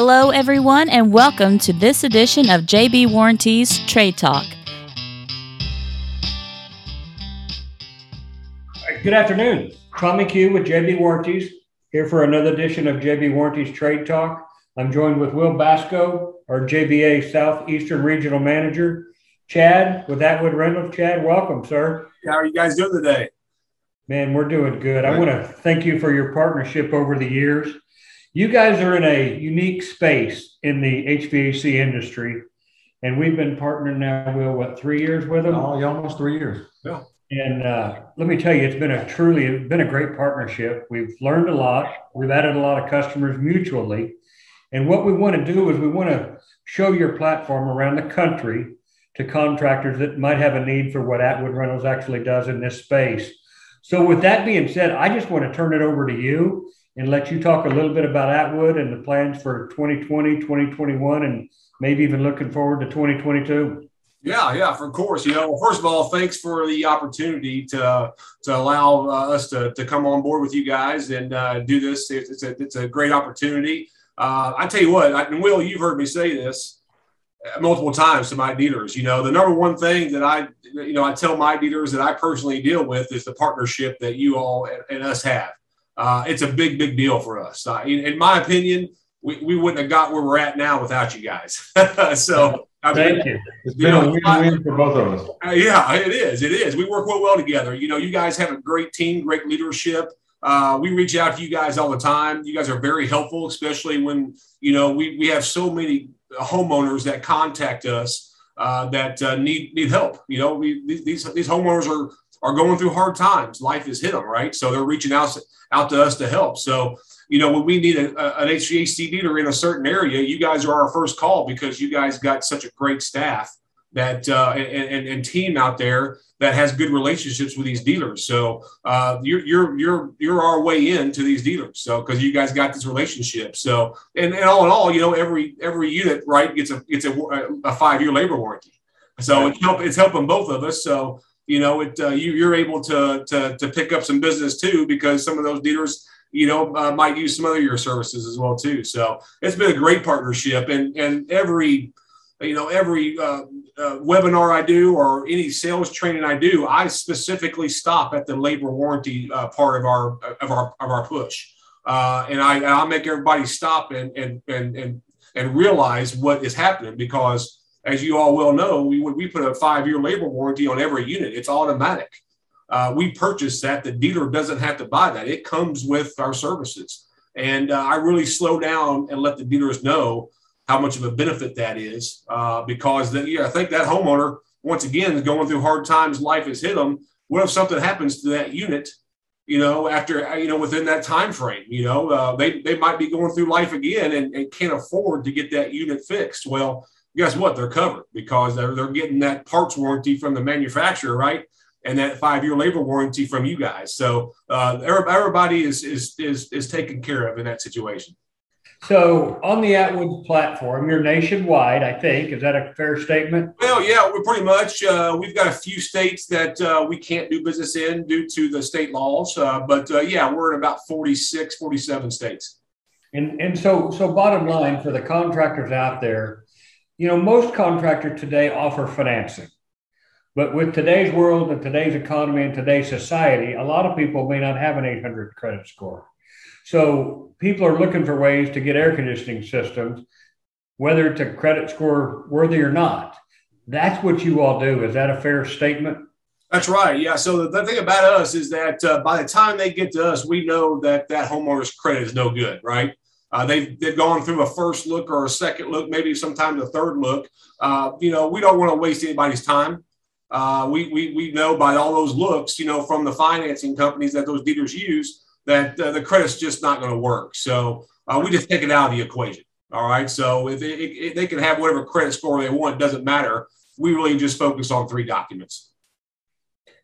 Hello, everyone, and welcome to this edition of JB Warranties Trade Talk. Good afternoon. Tommy Q with JB Warranties here for another edition of JB Warranties Trade Talk. I'm joined with Will Basco, our JBA Southeastern Regional Manager. Chad with Atwood Rentals. Chad, welcome, sir. How are you guys doing today? Man, we're doing good. I want to thank you for your partnership over the years. You guys are in a unique space in the HVAC industry, and we've been partnering now, Will, what, three years with them? Oh, almost three years. Yeah. And uh, let me tell you, it's been a truly it's been a great partnership. We've learned a lot. We've added a lot of customers mutually. And what we want to do is we want to show your platform around the country to contractors that might have a need for what Atwood Rentals actually does in this space. So, with that being said, I just want to turn it over to you and let you talk a little bit about Atwood and the plans for 2020, 2021, and maybe even looking forward to 2022. Yeah, yeah, of course. You know, first of all, thanks for the opportunity to to allow uh, us to, to come on board with you guys and uh, do this. It's, it's, a, it's a great opportunity. Uh, I tell you what, I, and Will, you've heard me say this multiple times to my dealers. You know, the number one thing that I, you know, I tell my dealers that I personally deal with is the partnership that you all and, and us have. Uh, it's a big, big deal for us. Uh, in, in, my opinion, we, we wouldn't have got where we're at now without you guys. so, I mean, thank you. It's been know, a win-win for both of us. Uh, yeah, it is. It is. We work well, well together. You know, you guys have a great team, great leadership. Uh, we reach out to you guys all the time. You guys are very helpful, especially when you know we, we have so many homeowners that contact us uh, that uh, need need help. You know, we, these these homeowners are are going through hard times. Life has hit them, right? So they're reaching out out to us to help. So you know, when we need a, a, an HVAC dealer in a certain area, you guys are our first call because you guys got such a great staff that uh, and, and, and, team out there that has good relationships with these dealers. So uh, you're you're you're you're our way in to these dealers. So because you guys got this relationship. So and, and all in all, you know, every every unit right gets a gets a, a five year labor warranty. So it's help it's helping both of us. So you know, it uh, you you're able to, to to pick up some business too because some of those dealers you know uh, might use some other your services as well too. So it's been a great partnership and and every you know every uh, uh, webinar I do or any sales training I do, I specifically stop at the labor warranty uh, part of our of our of our push, uh, and I I'll make everybody stop and and and and and realize what is happening because as you all well know, we we put a five year labor warranty on every unit. It's automatic. Uh, we purchase that. The dealer doesn't have to buy that. It comes with our services. And uh, I really slow down and let the dealers know how much of a benefit that is uh, because the, yeah, I think that homeowner once again is going through hard times. Life has hit them. What if something happens to that unit? You know, after you know within that time frame, you know uh, they they might be going through life again and, and can't afford to get that unit fixed. Well, guess what? They're covered because they're they're getting that parts warranty from the manufacturer, right? And that five year labor warranty from you guys. So uh, everybody is is is is taken care of in that situation. So on the Atwood platform, you're nationwide, I think. Is that a fair statement? Well, yeah, we're pretty much. Uh, we've got a few states that uh, we can't do business in due to the state laws. Uh, but uh, yeah, we're in about 46, 47 states. And, and so, so bottom line for the contractors out there, you know, most contractors today offer financing. But with today's world and today's economy and today's society, a lot of people may not have an 800 credit score. So people are looking for ways to get air conditioning systems, whether it's a credit score worthy or not. That's what you all do. Is that a fair statement? That's right. Yeah. So the, thing about us is that uh, by the time they get to us, we know that that homeowner's credit is no good, right? Uh, they've, they've gone through a first look or a second look, maybe sometimes a third look. Uh, you know, we don't want to waste anybody's time. Uh, we, we, we know by all those looks, you know, from the financing companies that those dealers use that uh, the credit's just not going to work. So uh, we just take it out of the equation. All right. So if, it, if, they can have whatever credit score they want, it doesn't matter. We really just focus on three documents.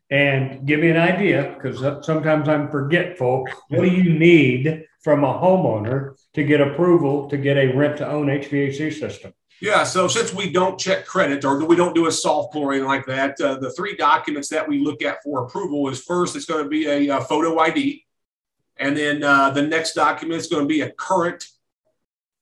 And give me an idea, because sometimes I'm forgetful. What do you need from a homeowner to get approval to get a rent to own HVAC system? Yeah, so since we don't check credit or we don't do a soft pull or anything like that, uh, the three documents that we look at for approval is first, it's going to be a, a photo ID. And then uh, the next document is going to be a current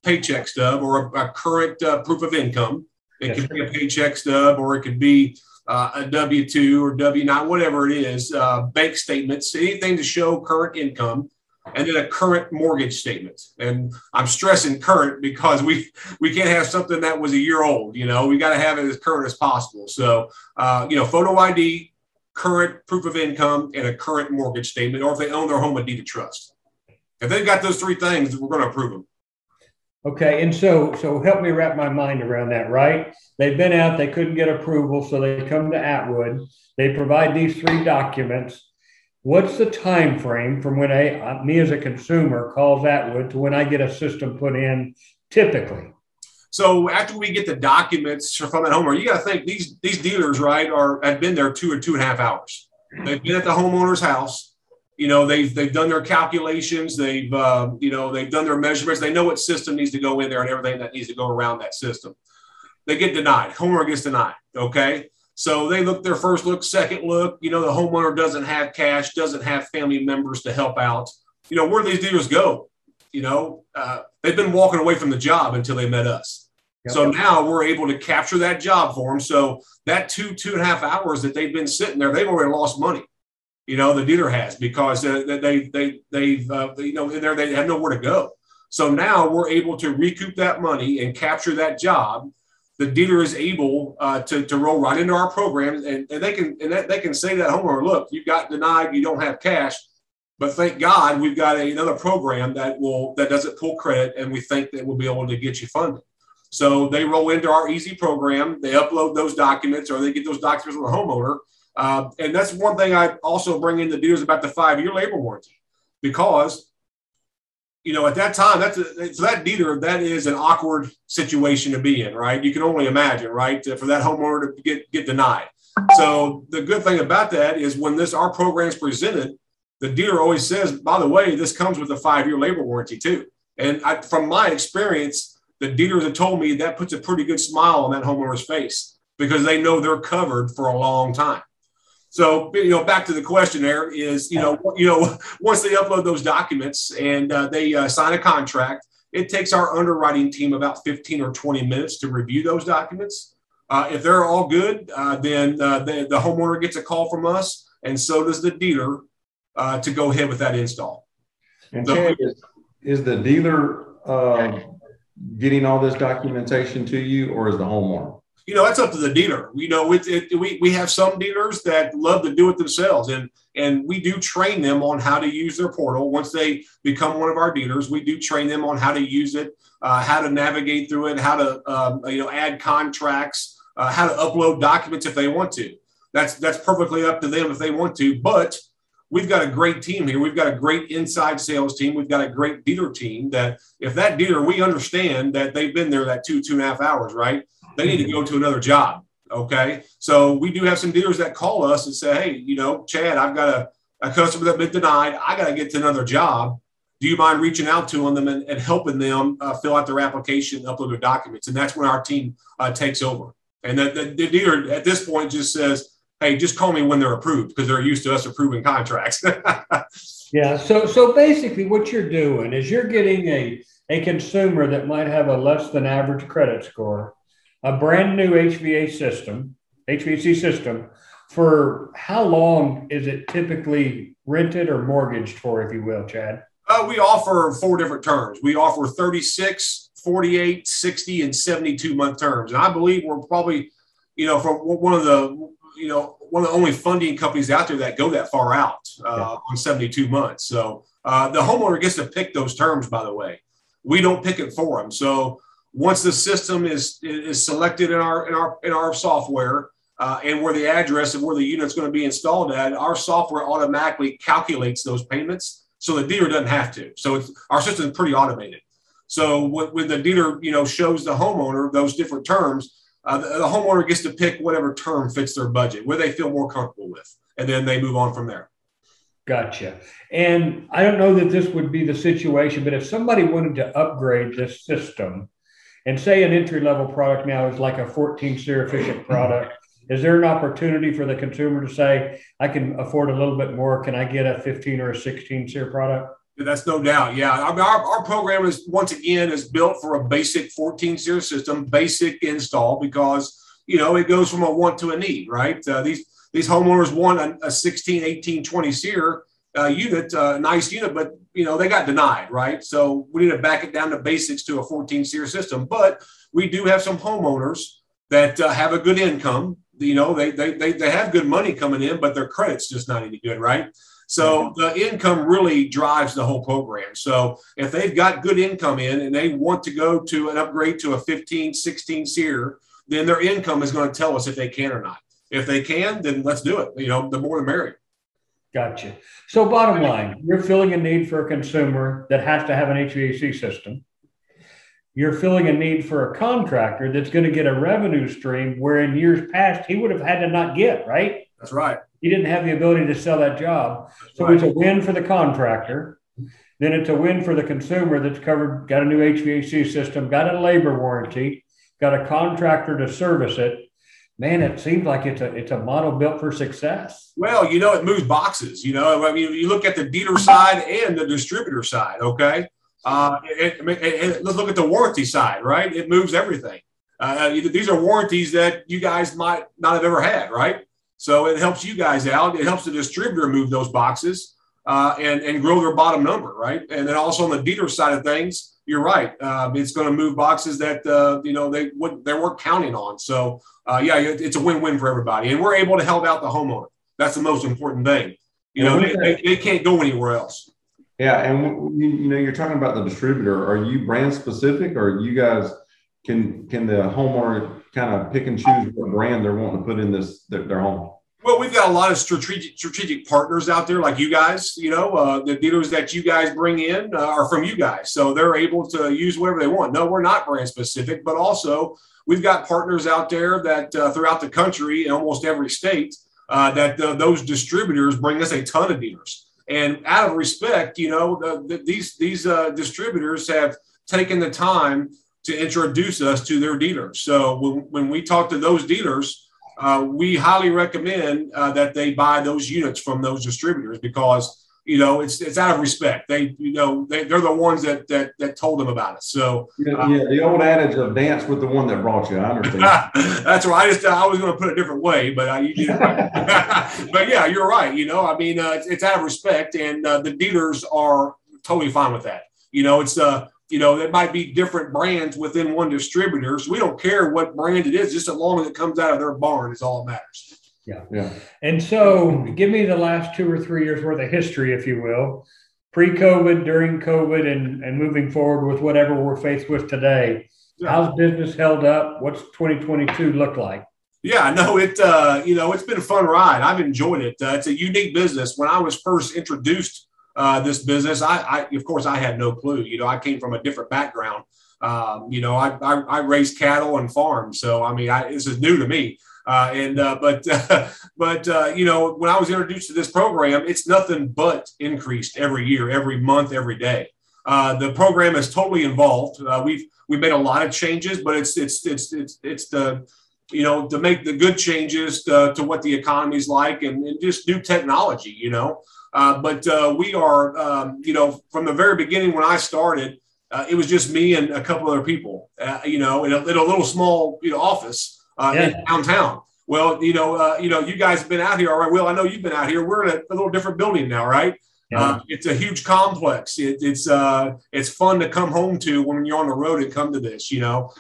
paycheck stub or a, a current uh, proof of income. It Yes, could be a paycheck stub or it could be uh, a W 2 or W 9, whatever it is, uh, bank statements, anything to show current income. And then a current mortgage statement. And I'm stressing current because we we can't have something that was a year old. You know, we got to have it as current as possible. So, uh, you know, photo ID, current proof of income, and a current mortgage statement, or if they own their home, a deed of trust. If they've got those three things, we're going to approve them. Okay, and so so help me wrap my mind around that, right? They've been out, they couldn't get approval, so they come to Atwood. They provide these three documents. What's the time frame from when I, uh, me as a consumer calls Atwood to when I get a system put in typically? So after we get the documents from that homeowner, you got to think these these dealers, right, are have been there two or two and a half hours. They've been at the homeowner's house. You know, they've they've done their calculations. They've uh, you know they've done their measurements. They know what system needs to go in there and everything that needs to go around that system. They get denied. Homeowner gets denied. Okay. So they look their first look, second look. You know, the homeowner doesn't have cash, doesn't have family members to help out. You know, where do these dealers go? You know, uh, they've been walking away from the job until they met us. So now we're able to capture that job for them. So that two, two and a half hours that they've been sitting there, they've already lost money. You know, the dealer has because uh, they, they, they've, uh, you know, in there, they have nowhere to go. So now we're able to recoup that money and capture that job. The dealer is able uh, to, to roll right into our program and, and they can, and that, they can say that homeowner, look, you got denied, you don't have cash. But thank God we've got a, another program that will that doesn't pull credit, and we think that we'll be able to get you funded. So they roll into our easy program, they upload those documents, or they get those documents from the homeowner. Uh, and that's one thing I also bring in the dealers about the five-year labor warranty, because you know at that time that's a, so that dealer that is an awkward situation to be in, right? You can only imagine, right, for that homeowner to get get denied. So the good thing about that is when this our program is presented, the dealer always says, by the way, this comes with a five-year labor warranty too. And I, from my experience, the dealers have told me that puts a pretty good smile on that homeowner's face because they know they're covered for a long time. So, you know, back to the question there is, you know, you know, once they upload those documents and uh, they uh, sign a contract, it takes our underwriting team about 15 or 20 minutes to review those documents. Uh, if they're all good, uh, then uh, the, the homeowner gets a call from us, and so does the dealer uh, to go ahead with that install. And So- Chad, is, is the dealer getting all this documentation to you, or is the homeowner? You know that's up to the dealer. You know it, it, we, we have some dealers that love to do it themselves and and we do train them on how to use their portal. Once they become one of our dealers we do train them on how to use it uh, how to navigate through it how to um, you know add contracts uh, how to upload documents if they want to. That's that's perfectly up to them if they want to but we've got a great team here. We've got a great inside sales team. We've got a great dealer team that if that dealer we understand that they've been there that two two and a half hours right they need to go to another job. Okay. So we do have some dealers that call us and say, Hey, you know, Chad, I've got a, a customer that's been denied. I got to get to another job. Do you mind reaching out to them and, and helping them uh, fill out their application, upload their documents? And that's when our team uh, takes over. And the, the, the dealer at this point just says, Hey, just call me when they're approved because they're used to us approving contracts. Yeah, so so basically what you're doing is you're getting a a consumer that might have a less than average credit score, a brand new HVA system, HVAC system, for how long is it typically rented or mortgaged for, if you will, Chad? Uh, we offer four different terms. We offer 36, 48, 60, and 72 month terms. And I believe we're probably, you know, from one of the, you know, one of the only funding companies out there that go that far out uh, Yeah. on 72 months. So uh, the homeowner gets to pick those terms, by the way. We don't pick it for them. So once the system is is selected in our in our in our software uh, and where the address of where the unit's going to be installed at, our software automatically calculates those payments, so the dealer doesn't have to. So it's our system is pretty automated. So when, when the dealer you know shows the homeowner those different terms, uh, the, the homeowner gets to pick whatever term fits their budget, where they feel more comfortable with, and then they move on from there. Gotcha. And I don't know that this would be the situation, but if somebody wanted to upgrade this system and say an entry level product now is like a 14 SEER efficient product, is there an opportunity for the consumer to say, I can afford a little bit more? Can I get a 15 or a 16 SEER product? That's no doubt. Yeah. I mean, our, our program is once again is built for a basic 14 SEER system, basic install because, you know, it goes from a want to a need, right? Uh, these, these homeowners want a, a 16, 18, 20 SEER uh, unit, uh, nice unit, but you know, they got denied, right? So we need to back it down to basics to a 14 SEER system. But we do have some homeowners that uh, have a good income. You know, they, they, they, they have good money coming in, but their credit's just not any good, right? So the income really drives the whole program. So if they've got good income in and they want to go to an upgrade to a 15, 16 SEER, then their income is going to tell us if they can or not. If they can, then let's do it. You know, the more the merrier. Gotcha. So bottom line, you're filling a need for a consumer that has to have an HVAC system. You're filling a need for a contractor that's going to get a revenue stream where in years past he would have had to not get, right? That's right he didn't have the ability to sell that job. So right. it's a win for the contractor. Then it's a win for the consumer that's covered, got a new HVAC system, got a labor warranty, got a contractor to service it. Man, it seems like it's a it's a model built for success. Well, you know, it moves boxes. You know, I mean, you look at the dealer side and the distributor side. Okay, uh, let's look at the warranty side. Right, it moves everything. Uh, these are warranties that you guys might not have ever had. Right, so it helps you guys out. It helps the distributor move those boxes uh, and, and grow their bottom number, right? And then also on the dealer side of things, you're right. Um, it's going to move boxes that uh, you know they they weren't counting on. So uh, yeah, it's a win-win for everybody, and we're able to help out the homeowner. That's the most important thing. You know, they, they, they, can't go anywhere else. Yeah, and you, you know, you're talking about the distributor. Are you brand specific, or you guys can can the homeowner kind of pick and choose what brand they're wanting to put in this their, their home? Well, we've got a lot of strategic strategic partners out there, like you guys. You know, uh, the dealers that you guys bring in uh, are from you guys, so they're able to use whatever they want. No, we're not brand specific, but also we've got partners out there that uh, throughout the country in almost every state uh, that those distributors bring us a ton of dealers. And out of respect, you know, the, the, these these uh, distributors have taken the time to introduce us to their dealers. So when, when we talk to those dealers, uh, we highly recommend uh, that they buy those units from those distributors because you know it's it's out of respect. They you know they, they're the ones that that that told them about it. So yeah, uh, yeah the old adage of dance with the one that brought you. I understand. that's right. I just I was going to put it a different way, but uh, you did. but yeah, you're right. You know, I mean, uh, it's, it's, out of respect, and uh, the dealers are totally fine with that. You know, it's uh you know, it might be different brands within one distributor. So we don't care what brand it is, just as long as it comes out of their barn is all that matters. Yeah. Yeah. And so give me the last two or three years worth of history, if you will, pre-COVID, during COVID, and, and moving forward with whatever we're faced with today. Yeah. How's business held up? What's 2022 look like? Yeah, no, it uh, you know, it's been a fun ride. I've enjoyed it. Uh, it's a unique business. When I was first introduced uh, this business. I, I, of course, I had no clue. You know, I came from a different background. Um, you know, I, I, I, raised cattle and farmed, so I mean, I, this is new to me. Uh, and uh, but but uh, you know, when I was introduced to this program, it's nothing but increased every year, every month, every day. Uh, the program is totally involved. Uh, we've we've made a lot of changes, but it's it's it's it's it's the you know to make the good changes to, to what the economy is like and, and just new technology. You know, uh, but uh, we are, um, you know, from the very beginning when I started, uh, it was just me and a couple other people, uh, you know, in a, in a, little small, you know, office uh, yeah. in downtown. Well, you know, you know, you guys have been out here, all right. Will, I know you've been out here. We're in a, a little different building now, right? Yeah. it's a huge complex. It, it's it's fun to come home to when you're on the road and come to this, you know.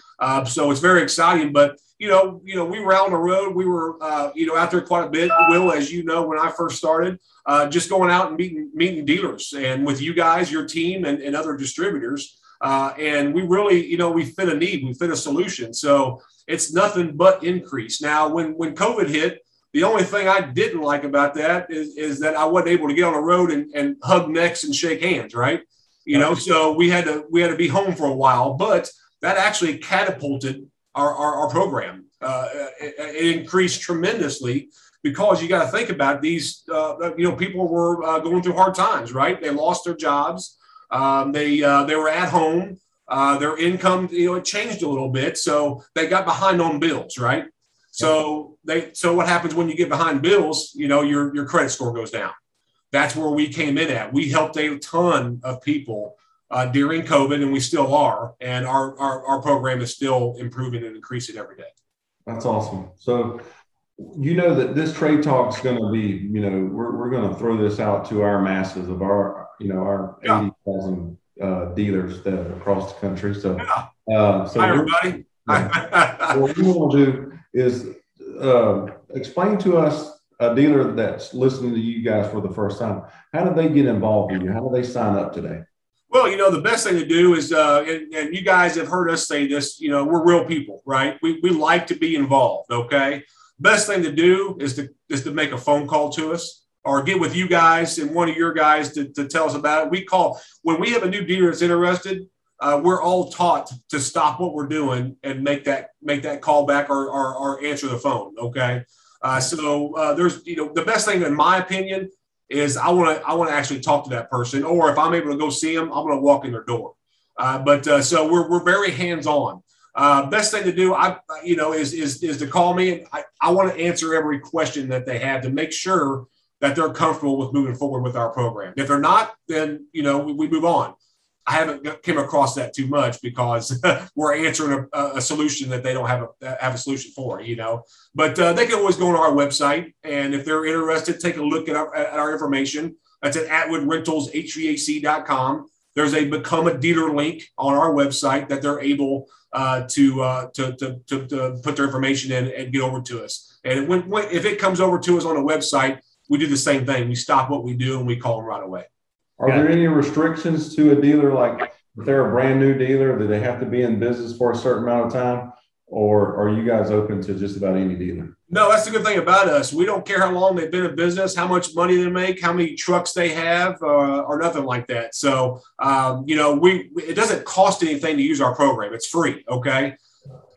so it's very exciting. But you know, you know, we were out on the road. We were, uh, you know, out there quite a bit. Will, as you know, when I first started, uh, just going out and meeting meeting dealers and with you guys, your team, and, and other distributors. Uh, and we really, you know, we fit a need, we fit a solution. So it's nothing but increase. Now, when when COVID hit, the only thing I didn't like about that is, is that I wasn't able to get on the road and, and hug necks and shake hands, right? You know, so we had to we had to be home for a while, but that actually catapulted our, our, our program. Uh, it, it, increased tremendously because you got to think about these. Uh, you know, people were uh, going through hard times, right? They lost their jobs. Um, they uh, they were at home. Uh, their income, you know, it changed a little bit, so they got behind on bills, right? So they so what happens when you get behind bills? You know, your your credit score goes down. that's where we came in at. We helped a ton of people uh, during COVID, and we still are. And our, our, our program is still improving and increasing every day. That's awesome. So, you know that this trade talk is going to be, you know, we're, we're going to throw this out to our masses of our, you know, our yeah. 80,000 uh, dealers that are across the country. So, yeah. uh, so hi, everybody. Yeah. what we want to do is uh, explain to us a dealer that's listening to you guys for the first time. How do they get involved with you? How do they sign up today? Well, you know, the best thing to do is, uh, and, and, you guys have heard us say this, you know, we're real people, right? We, we like to be involved, okay? Best thing to do is to, is to make a phone call to us or get with you guys and one of your guys to, to tell us about it. We call, when we have a new dealer that's interested, uh, we're all taught to stop what we're doing and make that make that call back or, or, or answer the phone, okay? Uh, so uh, there's, you know, the best thing in my opinion is I want to I want to actually talk to that person, or if I'm able to go see them, I'm going to walk in their door. Uh, but uh, so we're we're very hands on. Uh, best thing to do, I you know, is is is to call me. And I, I want to answer every question that they have to make sure that they're comfortable with moving forward with our program. If they're not, then you know we, we move on. I haven't came across that too much because we're answering a, a, solution that they don't have a have a solution for, you know. But uh, they can always go on our website, and if they're interested, take a look at our, at our information. That's at atwoodrentalshvac.com. There's a become a dealer link on our website that they're able uh, to, uh, to, to, to, to, put their information in and get over to us. And when, when, if it comes over to us on a website, we do the same thing. We stop what we do and we call them right away. Are there any restrictions to a dealer? Like if they're a brand new dealer, do they have to be in business for a certain amount of time? Or are you guys open to just about any dealer? No, that's the good thing about us. We don't care how long they've been in business, how much money they make, how many trucks they have, uh, or nothing like that. So, um, you know, we it doesn't cost anything to use our program. It's free. Okay.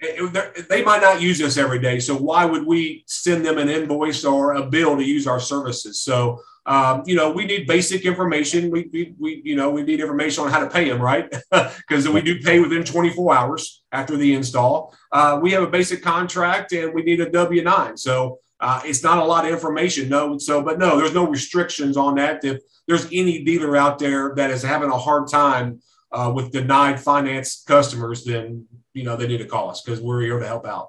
It, it, they might not use us every day. So why would we send them an invoice or a bill to use our services? So um, you know, we need basic information. We, we, we, you know, we need information on how to pay them, right? Because we do pay within 24 hours after the install. Uh, we have a basic contract and we need a W 9. So uh, it's not a lot of information. No, so, but no, there's no restrictions on that. If there's any dealer out there that is having a hard time uh, with denied finance customers, then, you know, they need to call us because we're here to help out.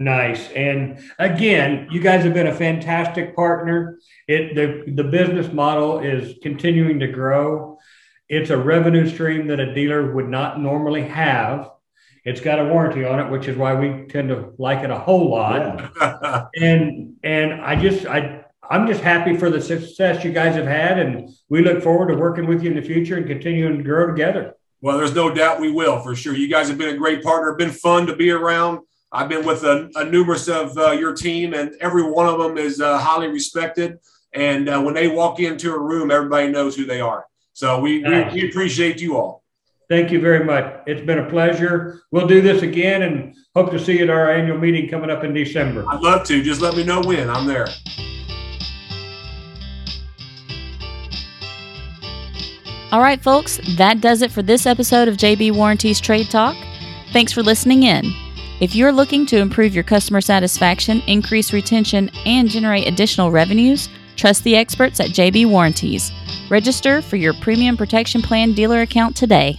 Nice. And again, you guys have been a fantastic partner. It the the business model is continuing to grow. It's a revenue stream that a dealer would not normally have. It's got a warranty on it, which is why we tend to like it a whole lot. Yeah. and and I just I I'm just happy for the success you guys have had, and we look forward to working with you in the future and continuing to grow together. Well, there's no doubt we will for sure. You guys have been a great partner. Been fun to be around. I've been with a, a numerous of uh, your team, and every one of them is uh, highly respected. And uh, when they walk into a room, everybody knows who they are. So we, nice. we, we appreciate you all. Thank you very much. It's been a pleasure. We'll do this again and hope to see you at our annual meeting coming up in December. I'd love to. Just let me know when. I'm there. All right, folks, that does it for this episode of JB Warranties Trade Talk. Thanks for listening in. If you're looking to improve your customer satisfaction, increase retention, and generate additional revenues, trust the experts at JB Warranties. Register for your premium protection plan dealer account today.